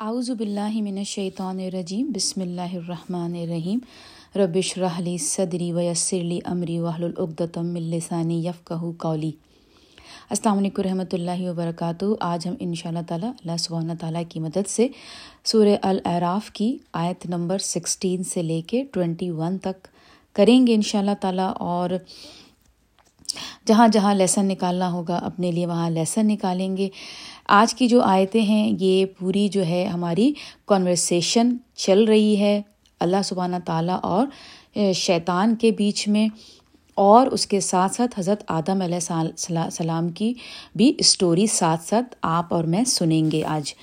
اعوذ باللہ من الشیطان الرجیم، بسم اللہ الرحمن الرحیم. ربش رحلی صدری ویسرلی امری وحل العقدم السانی یفقہ کولی السلام علیکم رحمۃ اللہ وبرکاتہ. آج ہم ان شاء اللہ تعالیٰ اللہ سبحانہ تعالیٰ کی مدد سے سورہ العراف کی آیت نمبر سکسٹین سے لے کے ٹوینٹی ون تک کریں گے ان شاء اللہ تعالیٰ. اور جہاں جہاں لیسن نکالنا ہوگا اپنے لیے وہاں لیسن نکالیں گے. آج کی جو آیتیں ہیں، یہ پوری جو ہے ہماری کنورسیشن چل رہی ہے۔ اللہ سبحانہ تعالیٰ اور شیطان کے بیچ میں اور اس کے ساتھ ساتھ حضرت آدم علیہ السلام کی بھی اسٹوری ساتھ ساتھ آپ اور میں سنیں گے آج۔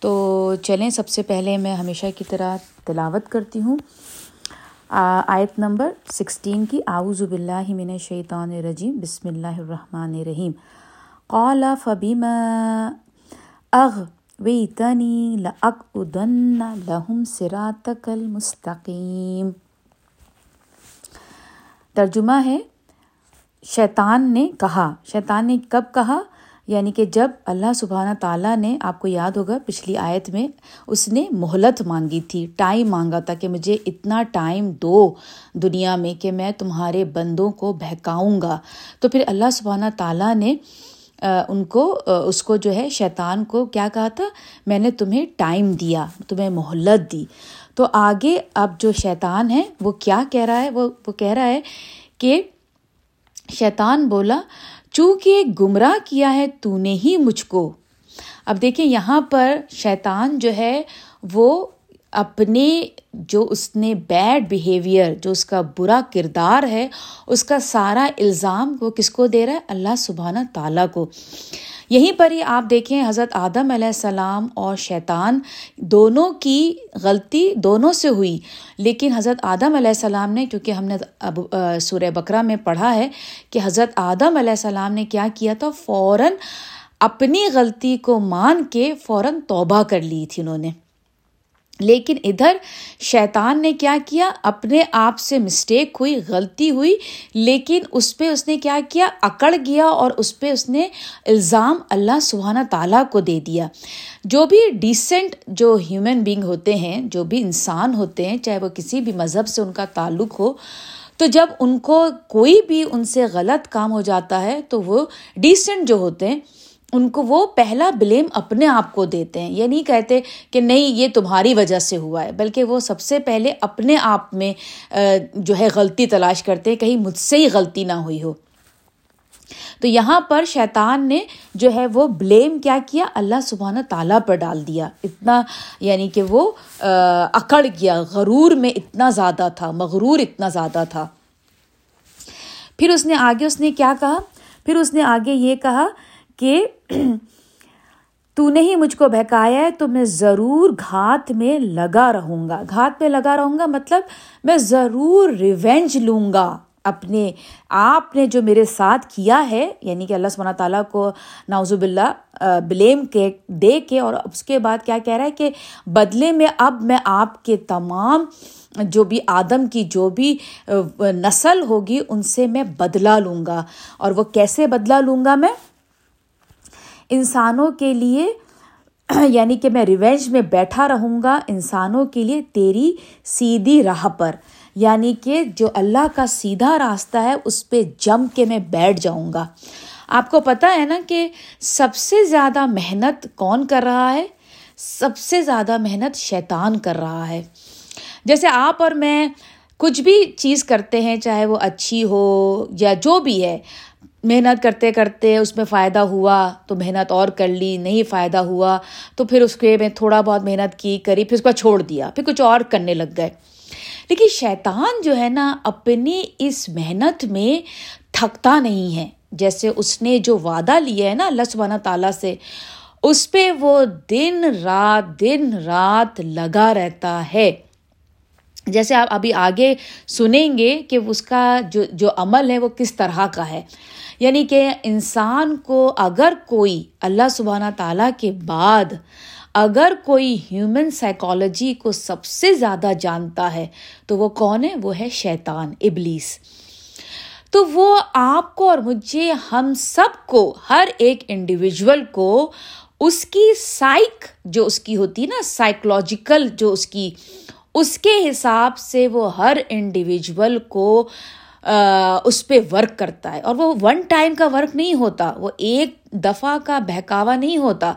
تو چلیں، سب سے پہلے میں ہمیشہ کی طرح تلاوت کرتی ہوں۔ آیت نمبر سکسٹین کی آؤز باللہ من الشیطان الرجیم، بسم اللہ الرحمن الرحیم۔ قال فبیم اغ وی تنی لق المستقیم۔ ترجمہ ہے، شیطان نے کہا۔ شیطان نے کب کہا؟ یعنی کہ جب اللہ سبحانہ تعالیٰ نے آپ کو یاد ہوگا پچھلی آیت میں، اس نے مہلت مانگی تھی، ٹائم مانگا تھا کہ مجھے اتنا ٹائم دو دنیا میں کہ میں تمہارے بندوں کو بہکاؤں گا۔ تو پھر اللہ سبحانہ تعالیٰ نے ان کو اس کو جو ہے شیطان کو کیا کہا تھا؟ میں نے تمہیں ٹائم دیا، تمہیں مہلت دی۔ تو آگے اب جو شیطان ہے، وہ کیا کہہ رہا ہے؟ وہ وہ کہہ رہا ہے کہ شیطان بولا، چونکہ گمراہ کیا ہے، تو نے ہی مجھ کو۔ اب دیکھیں، یہاں پر شیطان جو ہے، وہ اپنے جو اس نے بیڈ بیہیویئر جو اس کا برا کردار ہے، اس کا سارا الزام وہ کس کو دے رہا ہے؟ اللہ سبحانہ تعالیٰ کو۔ یہیں پر ہی آپ دیکھیں حضرت آدم علیہ السلام اور شیطان دونوں کی غلطی دونوں سے ہوئی۔ لیکن حضرت آدم علیہ السلام نے کیونکہ ہم نے سورہ بکرا میں پڑھا ہے کہ حضرت آدم علیہ السلام نے کیا کیا تھا؟ فوراً اپنی غلطی کو مان کے فوراً توبہ کر لی تھی انہوں نے۔ لیکن ادھر شیطان نے کیا کیا؟ اپنے آپ سے مسٹیک ہوئی، غلطی ہوئی، لیکن اس پہ اس نے کیا کیا؟ اکڑ گیا اور اس پہ اس نے الزام اللہ سبحانہ تعالیٰ کو دے دیا۔ جو بھی ڈیسنٹ جو ہیومن بینگ ہوتے ہیں، جو بھی انسان ہوتے ہیں، چاہے وہ کسی بھی مذہب سے ان کا تعلق ہو، تو جب ان کو کوئی بھی ان سے غلط کام ہو جاتا ہے، تو وہ ڈیسنٹ جو ہوتے ہیں ان کو وہ پہلا بلیم اپنے آپ کو دیتے ہیں۔ یہ نہیں کہتے کہ نہیں، یہ تمہاری وجہ سے ہوا ہے، بلکہ وہ سب سے پہلے اپنے آپ میں جو ہے غلطی تلاش کرتے ہیں، کہیں مجھ سے ہی غلطی نہ ہوئی ہو۔ تو یہاں پر شیطان نے جو ہے وہ بلیم کیا کیا؟ اللہ سبحانہ تعالیٰ پر ڈال دیا۔ اتنا یعنی کہ وہ اکڑ گیا غرور میں اتنا زیادہ تھا، مغرور اتنا زیادہ تھا۔ پھر اس نے آگے، اس نے کیا کہا؟ پھر اس نے آگے یہ کہا کہ تو نے ہی مجھ کو بہکایا ہے، تو میں ضرور گھات میں لگا رہوں گا۔ گھات میں لگا رہوں گا مطلب میں ضرور ریونج لوں گا۔ اپنے، آپ نے جو میرے ساتھ کیا ہے یعنی کہ اللہ سبحانہ تعالیٰ کو ناوزب اللہ بلیم کے، دے کے، اور اس کے بعد کیا کہہ رہا ہے کہ بدلے میں اب میں آپ کے تمام جو بھی آدم کی جو بھی نسل ہوگی، ان سے میں بدلا لوں گا۔ اور وہ کیسے بدلا لوں گا میں؟ انسانوں کے لیے یعنی کہ میں ریونج میں بیٹھا رہوں گا، انسانوں کے لیے تیری سیدھی راہ پر۔ یعنی کہ جو اللہ کا سیدھا راستہ ہے، اس پہ جم کے میں بیٹھ جاؤں گا۔ آپ کو پتہ ہے نا کہ سب سے زیادہ محنت کون کر رہا ہے؟ سب سے زیادہ محنت شیطان کر رہا ہے۔ جیسے آپ اور میں کچھ بھی چیز کرتے ہیں، چاہے وہ اچھی ہو یا جو بھی ہے محنت کرتے کرتے اس میں فائدہ ہوا، تو محنت اور کر لی، نہیں فائدہ ہوا، تو پھر اس کے میں تھوڑا بہت محنت کی، کری، پھر اس کو چھوڑ دیا، پھر کچھ اور کرنے لگ گئے۔ لیکن شیطان جو ہے نا، اپنی اس محنت میں تھکتا نہیں ہے۔ جیسے اس نے جو وعدہ لیا ہے نا اللہ سبحانہ تعالیٰ سے، اس پہ وہ دن رات دن رات لگا رہتا ہے۔ جیسے آپ ابھی آگے سنیں گے کہ اس کا جو جو عمل ہے وہ کس طرح کا ہے۔ یعنی کہ انسان کو اگر کوئی اللہ سبحانہ تعالیٰ کے بعد اگر کوئی ہیومن سائیکالوجی کو سب سے زیادہ جانتا ہے، تو وہ کون ہے؟ وہ ہے شیطان، ابلیس۔ تو وہ آپ کو اور مجھے، ہم سب کو، ہر ایک انڈیویژل کو اس کی سائک جو اس کی ہوتی نا سائیکلوجیکل جو اس کی، اس کے حساب سے وہ ہر انڈیویجول کو اس پہ ورک کرتا ہے اور وہ ون ٹائم کا ورک نہیں ہوتا، وہ ایک دفعہ کا بہکاوا نہیں ہوتا۔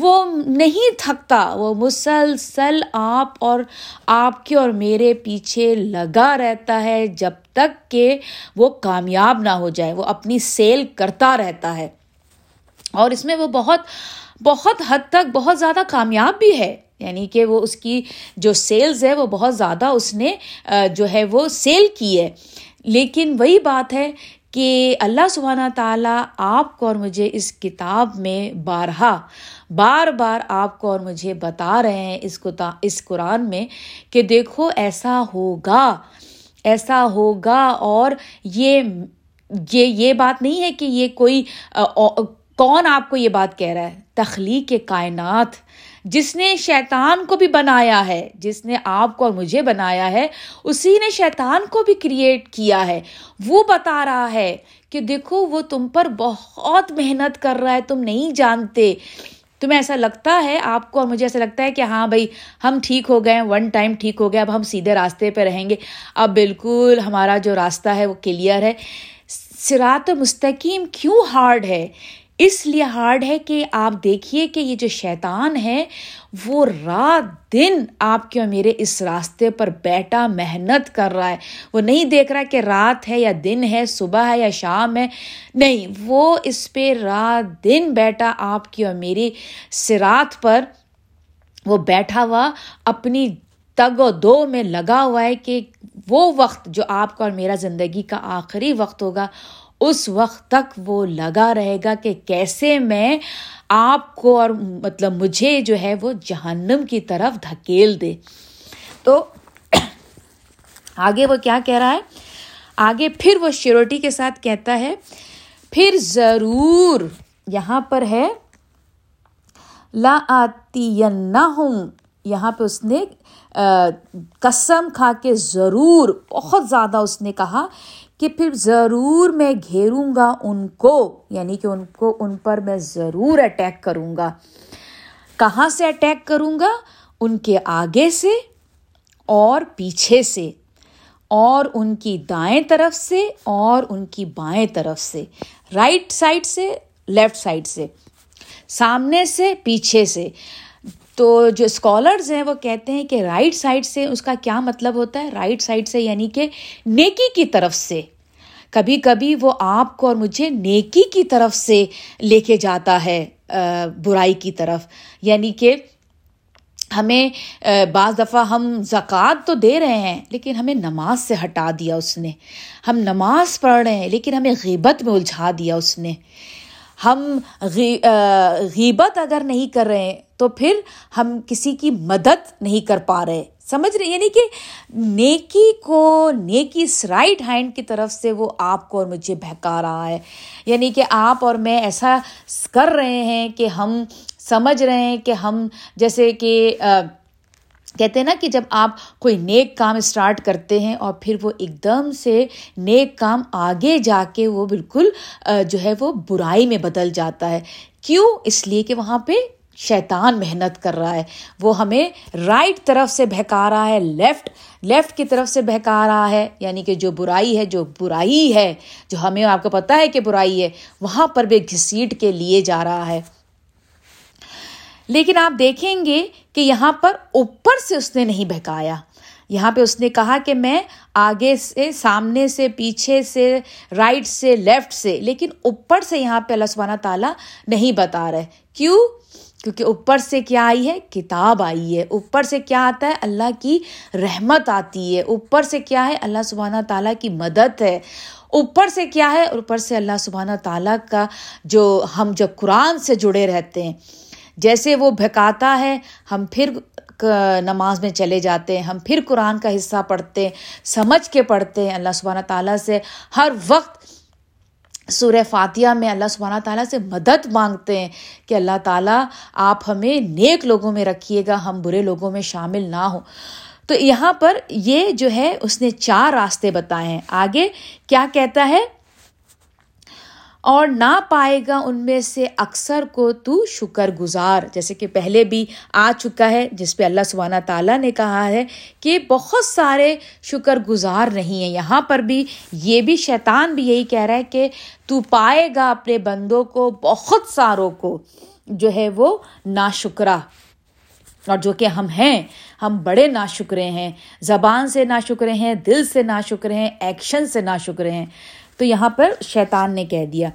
وہ نہیں تھکتا، وہ مسلسل آپ اور آپ کے اور میرے پیچھے لگا رہتا ہے جب تک کہ وہ کامیاب نہ ہو جائے، وہ اپنی سیل کرتا رہتا ہے۔ اور اس میں وہ بہت بہت حد تک بہت زیادہ کامیاب بھی ہے۔ یعنی کہ وہ اس کی جو سیلز ہے، وہ بہت زیادہ اس نے جو ہے وہ سیل کی ہے۔ لیکن وہی بات ہے کہ اللہ سبحانہ تعالیٰ آپ کو اور مجھے اس کتاب میں بارہا بار بار آپ کو اور مجھے بتا رہے ہیں اس کو اس قرآن میں کہ دیکھو ایسا ہوگا ایسا ہوگا اور یہ یہ یہ بات نہیں ہے کہ یہ کوئی کون آپ کو یہ بات کہہ رہا ہے؟ تخلیق کائنات۔ جس نے شیطان کو بھی بنایا ہے، جس نے آپ کو اور مجھے بنایا ہے، اسی نے شیطان کو بھی کریٹ کیا ہے۔ وہ بتا رہا ہے کہ دیکھو، وہ تم پر بہت محنت کر رہا ہے، تم نہیں جانتے۔ تمہیں ایسا لگتا ہے، آپ کو اور مجھے ایسا لگتا ہے کہ ہاں بھائی، ہم ٹھیک ہو گئے ون ٹائم ٹھیک ہو گئے، اب ہم سیدھے راستے پہ رہیں گے۔ اب بالکل ہمارا جو راستہ ہے، وہ کلیئر ہے۔ سرات مستقیم کیوں ہارڈ ہے؟ اس لیے ہارڈ ہے کہ آپ دیکھیے کہ یہ جو شیطان ہے، وہ رات دن آپ کے اور میرے اس راستے پر بیٹا محنت کر رہا ہے۔ وہ نہیں دیکھ رہا کہ رات ہے یا دن ہے، صبح ہے یا شام ہے۔ نہیں، وہ اس پہ رات دن بیٹا آپ کی اور میری سرات پر۔ وہ بیٹھا ہوا اپنی تگ و دو میں لگا ہوا ہے کہ وہ وقت جو آپ کا اور میرا زندگی کا آخری وقت ہوگا۔ اس وقت تک وہ لگا رہے گا کہ کیسے میں آپ کو اور مطلب مجھے جو ہے وہ جہنم کی طرف دھکیل دے۔ تو آگے وہ کیا کہہ رہا ہے؟ آگے پھر وہ شیورٹی کے ساتھ کہتا ہے، پھر ضرور یہاں پر ہے، لا آتی ہوں یہاں پہ اس نے قسم کھا کے ضرور، بہت زیادہ اس نے کہا کہ پھر ضرور میں گھیروں گا ان کو یعنی کہ ان کو ان پر میں ضرور اٹیک کروں گا۔ کہاں سے اٹیک کروں گا؟ ان کے آگے سے اور پیچھے سے، اور ان کی دائیں طرف سے اور ان کی بائیں طرف سے رائٹ سائڈ سے لیفٹ سائڈ سے، سامنے سے، پیچھے سے۔ تو جو اسکالرز ہیں وہ کہتے ہیں کہ رائٹ سائڈ سے اس کا کیا مطلب ہوتا ہے؟ رائٹ سائڈ سے یعنی کہ نیکی کی طرف سے۔ کبھی کبھی وہ آپ کو اور مجھے نیکی کی طرف سے لے کے جاتا ہے برائی کی طرف۔ یعنی کہ ہمیں بعض دفعہ ہم زکوٰۃ تو دے رہے ہیں، لیکن ہمیں نماز سے ہٹا دیا اس نے۔ ہم نماز پڑھ رہے ہیں، لیکن ہمیں غیبت میں الجھا دیا اس نے۔ ہم غیبت اگر نہیں کر رہے تو پھر ہم کسی کی مدد نہیں کر پا رہے۔ سمجھ رہے؟ یعنی کہ نیکی کو، نیکی رائٹ ہینڈ کی طرف سے وہ آپ کو اور مجھے بہکا رہا ہے۔ یعنی کہ آپ اور میں ایسا کر رہے ہیں کہ ہم سمجھ رہے ہیں کہ ہم جیسے کہ کہتے ہیں نا کہ جب آپ کوئی نیک کام اسٹارٹ کرتے ہیں اور پھر وہ ایک دم سے نیک کام آگے جا کے وہ بالکل جو ہے وہ برائی میں بدل جاتا ہے۔ کیوں؟ اس لیے کہ وہاں پہ شیطان محنت کر رہا ہے۔ وہ ہمیں رائٹ طرف سے بہکا رہا ہے لیفٹ لیفٹ کی طرف سے بہکا رہا ہے۔ یعنی کہ جو برائی ہے، جو برائی ہے، جو ہمیں آپ کو پتہ ہے کہ برائی ہے، وہاں پر بھی گھسیٹ کے لیے جا رہا ہے۔ لیکن آپ دیکھیں گے کہ یہاں پر اوپر سے اس نے نہیں بہکایا۔ یہاں پہ اس نے کہا کہ میں آگے سے، سامنے سے، پیچھے سے، رائٹ سے، لیفٹ سے، لیکن اوپر سے یہاں پہ اللہ سبحانہ تعالیٰ نہیں بتا رہے۔ کیوں؟ کیونکہ اوپر سے کیا آئی ہے؟ کتاب آئی ہے۔ اوپر سے کیا آتا ہے؟ اللہ کی رحمت آتی ہے۔ اوپر سے کیا ہے؟ اللہ سبحانہ تعالیٰ کی مدد ہے۔ اوپر سے کیا ہے؟ اوپر سے اللہ سبحانہ تعالیٰ کا جو ہم جب قرآن سے جڑے رہتے ہیں۔ جیسے وہ بھکاتا ہے، ہم پھر نماز میں چلے جاتے ہیں، ہم پھر قرآن کا حصہ پڑھتے ہیں، سمجھ کے پڑھتے ہیں۔ اللہ سبحانہ تعالیٰ سے ہر وقت سورہ فاتحہ میں اللہ سبحانہ تعالیٰ سے مدد مانگتے ہیں کہ اللہ تعالیٰ آپ ہمیں نیک لوگوں میں رکھیے گا، ہم برے لوگوں میں شامل نہ ہوں۔ تو یہاں پر یہ جو ہے، اس نے چار راستے بتائے ہیں۔ آگے کیا کہتا ہے؟ اور نہ پائے گا ان میں سے اکثر کو تو شکر گزار۔ جیسے کہ پہلے بھی آ چکا ہے، جس پہ اللہ سبحانہ تعالیٰ نے کہا ہے کہ بہت سارے شکر گزار نہیں ہیں۔ یہاں پر بھی یہ بھی شیطان بھی یہی کہہ رہا ہے کہ تو پائے گا اپنے بندوں کو، بہت ساروں کو جو ہے وہ ناشکرا اور جو کہ ہم ہیں، ہم بڑے نا شکرے ہیں۔ زبان سے ناشکرے ہیں، دل سے ناشکرے ہیں، ایکشن سے ناشکرے ہیں۔ تو یہاں پر شیطان نے کہہ دیا۔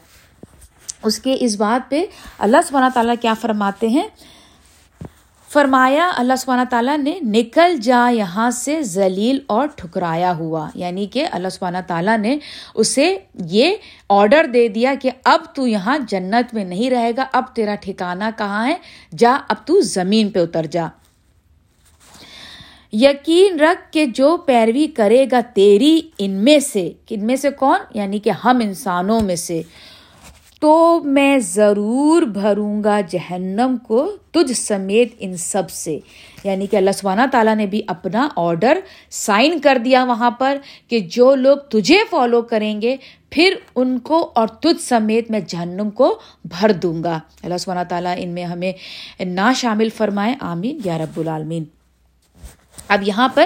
اس کے اس بات پہ اللہ سبحانہ تعالیٰ کیا فرماتے ہیں؟ فرمایا، اللہ سبحانہ تعالیٰ نے نکل جا، یہاں سے ذلیل اور ٹھکرایا ہوا۔ یعنی کہ اللہ سبحانہ تعالیٰ نے اسے یہ آڈر دے دیا کہ اب تو یہاں جنت میں نہیں رہے گا، اب تیرا ٹھکانہ کہاں ہے؟ جا، اب تو زمین پہ اتر جا۔ یقین رکھ کے جو پیروی کرے گا تیری ان میں سے۔ ان میں سے کون؟ یعنی کہ ہم انسانوں میں سے۔ تو میں ضرور بھروں گا جہنم کو تجھ سمیت ان سب سے۔ یعنی کہ اللہ سبحانہ تعالیٰ نے بھی اپنا آڈر سائن کر دیا وہاں پر کہ جو لوگ تجھے فالو کریں گے، پھر ان کو اور تجھ سمیت میں جہنم کو بھر دوں گا۔ اللہ سبحانہ تعالیٰ ان میں ہمیں نہ شامل فرمائے۔ آمین۔ یا رب العالمین۔ اب یہاں پر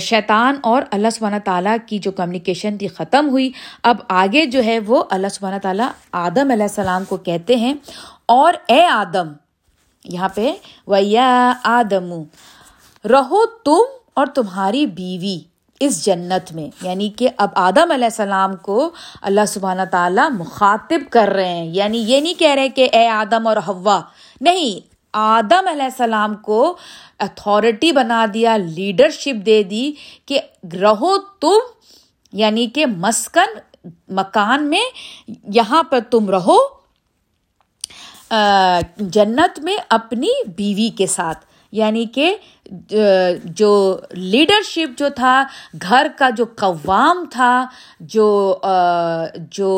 شیطان اور اللہ سبحانہ تعالیٰ کی جو کمیونیکیشن تھی ختم ہوئی۔ اب آگے جو ہے وہ اللہ سبحانہ تعالیٰ آدم علیہ السلام کو کہتے ہیں۔ اور اے آدم، یہاں پہ ویا آدم، رہو تم اور تمہاری بیوی اس جنت میں۔ یعنی کہ اب آدم علیہ السلام کو اللہ سبحانہ تعالیٰ مخاطب کر رہے ہیں۔ یعنی یہ نہیں کہہ رہے کہ اے آدم اور ہوا نہیں، آدم علیہ السلام کو اتھارٹی بنا دیا لیڈرشپ دے دی کہ رہو تم یعنی کہ مسکن مکان میں، یہاں پر تم رہو جنت میں اپنی بیوی کے ساتھ۔ یعنی کہ جو لیڈرشپ جو تھا، گھر کا جو قوام تھا، جو جو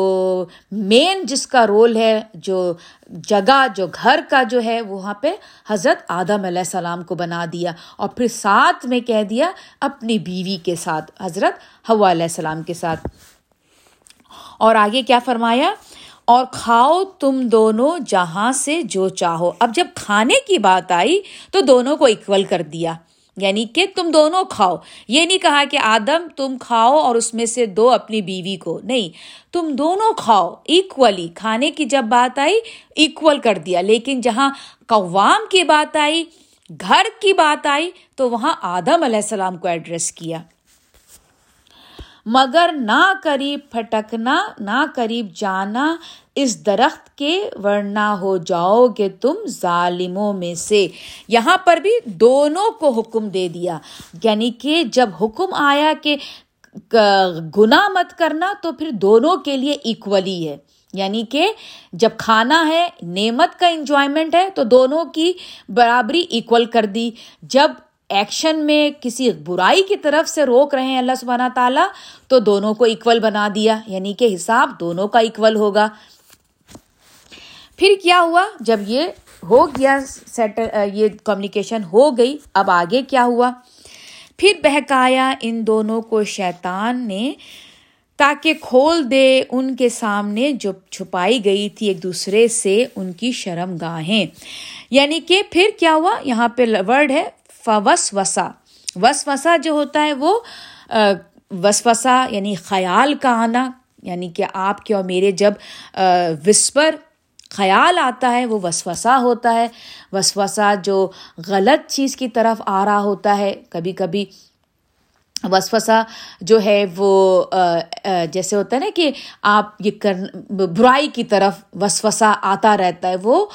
مین جس کا رول ہے، جو جگہ، جو گھر کا جو ہے، وہاں پہ حضرت آدم علیہ السلام کو بنا دیا اور پھر ساتھ میں کہہ دیا اپنی بیوی کے ساتھ، حضرت ہوا علیہ السلام کے ساتھ۔ اور آگے کیا فرمایا؟ اور کھاؤ تم دونوں جہاں سے جو چاہو۔ اب جب کھانے کی بات آئی تو دونوں کو اکول کر دیا۔ یعنی کہ تم دونوں کھاؤ۔ یہ نہیں کہا کہ آدم تم کھاؤ اور اس میں سے دو اپنی بیوی کو۔ نہیں، تم دونوں کھاؤ ایکولی کھانے کی جب بات آئی ایکول کر دیا۔ لیکن جہاں قوام کی بات آئی، گھر کی بات آئی، تو وہاں آدم علیہ السلام کو ایڈریس کیا۔ مگر نہ قریب پھٹکنا، نہ قریب جانا اس درخت کے، ورنہ ہو جاؤ گے تم ظالموں میں سے۔ یہاں پر بھی دونوں کو حکم دے دیا۔ یعنی کہ جب حکم آیا کہ گناہ مت کرنا تو پھر دونوں کے لیے ایکولی ہے۔ یعنی کہ جب کھانا ہے، نعمت کا انجوائمنٹ ہے تو دونوں کی برابری ایکول کر دی۔ جب ایکشن میں کسی برائی کی طرف سے روک رہے ہیں اللہ سبحانہ تعالیٰ، تو دونوں کو اکول بنا دیا۔ یعنی کہ حساب دونوں کا اکول ہوگا۔ پھر کیا ہوا؟ جب یہ ہو گیا سیٹ یہ کمیونیکیشن ہو گئی، اب آگے کیا ہوا؟ پھر بہکایا ان دونوں کو شیطان نے، تاکہ کھول دے ان کے سامنے جو چھپائی گئی تھی ایک دوسرے سے ان کی شرم گاہیں یعنی کہ پھر کیا ہوا؟ یہاں پہ ورڈ ہے فوس وسا وس وسا جو ہوتا ہے وہ وسوسا یعنی خیال کا آنا یعنی کہ آپ کے اور میرے جب وسپر خیال آتا ہے، وہ وسوسا ہوتا ہے۔ وسوسا جو غلط چیز کی طرف آ رہا ہوتا ہے، کبھی کبھی وسوسا جو ہے وہ جیسے ہوتا ہے نا کہ آپ یہ کر برائی کی طرف وسوسا آتا رہتا ہے، وہ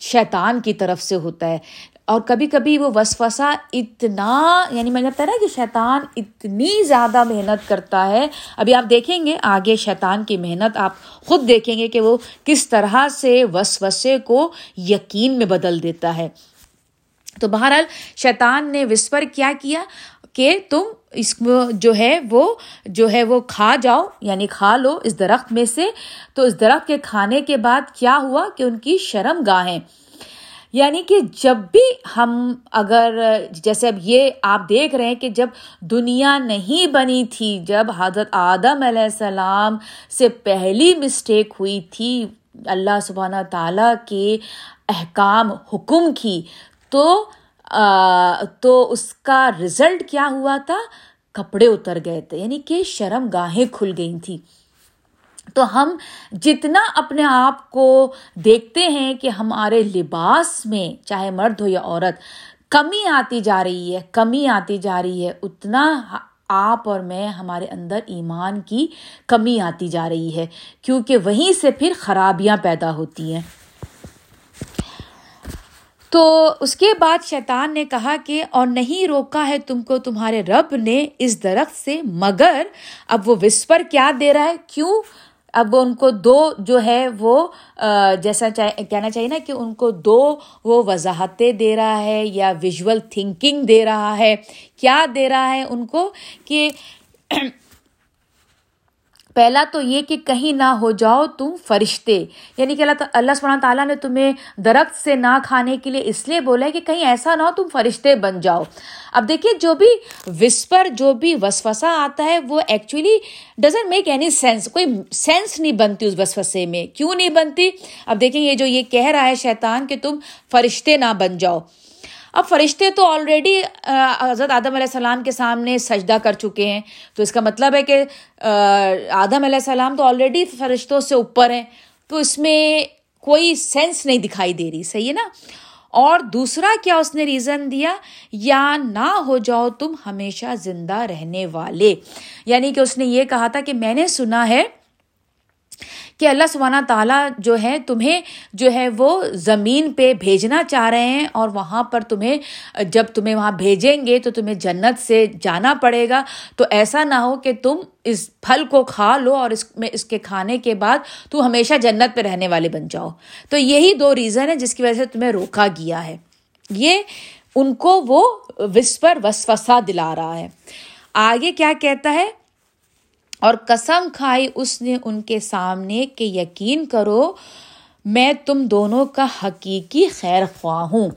شیطان کی طرف سے ہوتا ہے۔ اور کبھی کبھی وہ وسوسا اتنا یعنی میں کہتا ہے نا کہ شیطان اتنی زیادہ محنت کرتا ہے۔ ابھی آپ دیکھیں گے آگے شیطان کی محنت، آپ خود دیکھیں گے کہ وہ کس طرح سے وسوسے کو یقین میں بدل دیتا ہے۔ تو بہرحال شیطان نے وسپر کیا کیا؟ کہ تم اس جو ہے وہ جو ہے وہ کھا جاؤ یعنی کھا لو اس درخت میں سے۔ تو اس درخت کے کھانے کے بعد کیا ہوا کہ ان کی شرم گاہیں۔ یعنی کہ جب بھی ہم اگر جیسے اب یہ آپ دیکھ رہے ہیں کہ جب دنیا نہیں بنی تھی، جب حضرت آدم علیہ السلام سے پہلی مسٹیک ہوئی تھی، اللہ سبحانہ تعالیٰ کے احکام، حکم کی، تو تو اس کا رزلٹ کیا ہوا تھا؟ کپڑے اتر گئے تھے یعنی کہ شرم گاہیں کھل گئی تھیں۔ تو ہم جتنا اپنے آپ کو دیکھتے ہیں کہ ہمارے لباس میں، چاہے مرد ہو یا عورت، کمی آتی جا رہی ہے، کمی آتی جا رہی ہے، اتنا آپ اور میں ہمارے اندر ایمان کی کمی آتی جا رہی ہے، کیونکہ وہیں سے پھر خرابیاں پیدا ہوتی ہیں۔ تو اس کے بعد شیطان نے کہا کہ اور نہیں روکا ہے تم کو، تمہارے رب نے اس درخت سے، مگر اب وہ وسپر کیا دے رہا ہے؟ کیوں؟ اب وہ ان کو دو جو ہے وہ جیسا کہنا چاہیے نا کہ ان کو دو وہ وضاحتیں دے رہا ہے یا ویژول تھنکنگ دے رہا ہے۔ کیا دے رہا ہے ان کو؟ کہ پہلا تو یہ کہ کہیں نہ ہو جاؤ تم فرشتے۔ یعنی کہ اللہ اللہ سبحانہ تعالیٰ نے تمہیں درخت سے نہ کھانے کے لیے اس لیے بولا ہے کہ کہیں ایسا نہ ہو تم فرشتے بن جاؤ۔ اب دیکھیے جو بھی وسپر، جو بھی وسوسا آتا ہے، وہ actually doesn't make any sense کوئی سینس نہیں بنتی اس وسوسے میں۔ کیوں نہیں بنتی؟ اب دیکھیں یہ جو یہ کہہ رہا ہے شیطان کہ تم فرشتے نہ بن جاؤ۔ اب فرشتے تو آلریڈی حضرت آدم علیہ السلام کے سامنے سجدہ کر چکے ہیں۔ تو اس کا مطلب ہے کہ آدم علیہ السلام تو آلریڈی فرشتوں سے اوپر ہیں۔ تو اس میں کوئی سینس نہیں دکھائی دے رہی، صحیح ہے نا؟ اور دوسرا کیا اس نے ریزن دیا؟ یا نہ ہو جاؤ تم ہمیشہ زندہ رہنے والے۔ یعنی کہ اس نے یہ کہا تھا کہ میں نے سنا ہے کہ اللہ سبحانہ تعالیٰ جو ہے تمہیں جو ہے وہ زمین پہ بھیجنا چاہ رہے ہیں اور وہاں پر تمہیں جب تمہیں وہاں بھیجیں گے تو تمہیں جنت سے جانا پڑے گا۔ تو ایسا نہ ہو کہ تم اس پھل کو کھا لو اور اس میں اس کے کھانے کے بعد تم ہمیشہ جنت پہ رہنے والے بن جاؤ۔ تو یہی دو ریزن ہے جس کی وجہ سے تمہیں روکا گیا ہے۔ یہ ان کو وہ وسپر وسوسا دلا رہا ہے۔ آگے کیا کہتا ہے؟ اور قسم کھائی اس نے ان کے سامنے کہ یقین کرو میں تم دونوں کا حقیقی خیر خواہ ہوں۔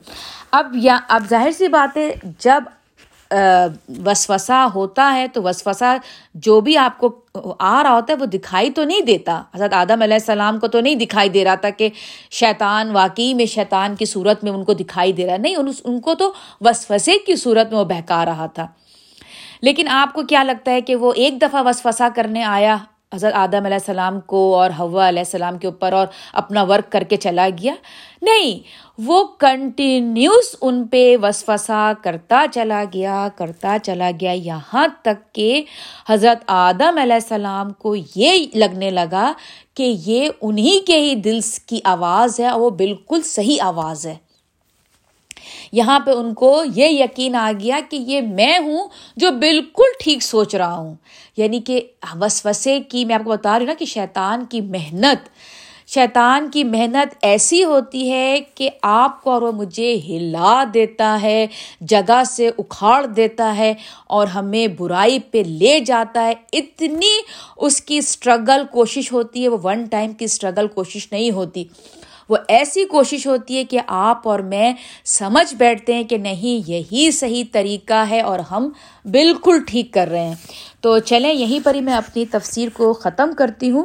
اب یا اب ظاہر سی بات ہے، جب وسوسا ہوتا ہے تو وسوسا جو بھی آپ کو آ رہا ہوتا ہے وہ دکھائی تو نہیں دیتا۔ حضرت آدم علیہ السلام کو تو نہیں دکھائی دے رہا تھا کہ شیطان واقعی میں شیطان کی صورت میں ان کو دکھائی دے رہا نہیں ان کو تو وسوسے کی صورت میں وہ بہکا رہا تھا۔ لیکن آپ کو کیا لگتا ہے کہ وہ ایک دفعہ وسوسہ کرنے آیا حضرت آدم علیہ السلام کو اور ہوا علیہ السلام کے اوپر اور اپنا ورک کر کے چلا گیا؟ نہیں، وہ کنٹینیوس ان پہ وسوسا کرتا چلا گیا، کرتا چلا گیا۔ یہاں تک کہ حضرت آدم علیہ السلام کو یہ لگنے لگا کہ یہ انہیں کے ہی دل کی آواز ہے اور وہ بالکل صحیح آواز ہے۔ یہاں پہ ان کو یہ یقین آ گیا کہ یہ میں ہوں جو بالکل ٹھیک سوچ رہا ہوں۔ یعنی کہ وسوسے کی میں آپ کو بتا رہی ہوں نا کہ شیطان کی محنت، شیطان کی محنت ایسی ہوتی ہے کہ آپ کو اور وہ مجھے ہلا دیتا ہے، جگہ سے اکھاڑ دیتا ہے اور ہمیں برائی پہ لے جاتا ہے۔ اتنی اس کی اسٹرگل کوشش ہوتی ہے، وہ ون ٹائم کی اسٹرگل کوشش نہیں ہوتی۔ وہ ایسی کوشش ہوتی ہے کہ آپ اور میں سمجھ بیٹھتے ہیں کہ نہیں، یہی صحیح طریقہ ہے اور ہم بالکل ٹھیک کر رہے ہیں۔ تو چلیں، یہیں پر ہی میں اپنی تفسیر کو ختم کرتی ہوں۔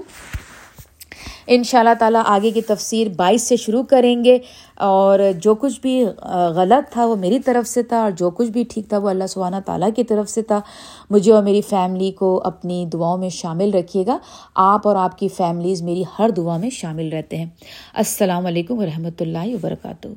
ان شاء اللہ تعالیٰ آگے کی تفسیر بائیس سے شروع کریں گے اور جو کچھ بھی غلط تھا وہ میری طرف سے تھا اور جو کچھ بھی ٹھیک تھا وہ اللہ سبحانہ تعالیٰ کی طرف سے تھا۔ مجھے اور میری فیملی کو اپنی دعاؤں میں شامل رکھیے گا۔ آپ اور آپ کی فیملیز میری ہر دعا میں شامل رہتے ہیں۔ السلام علیکم ورحمۃ اللہ وبرکاتہ۔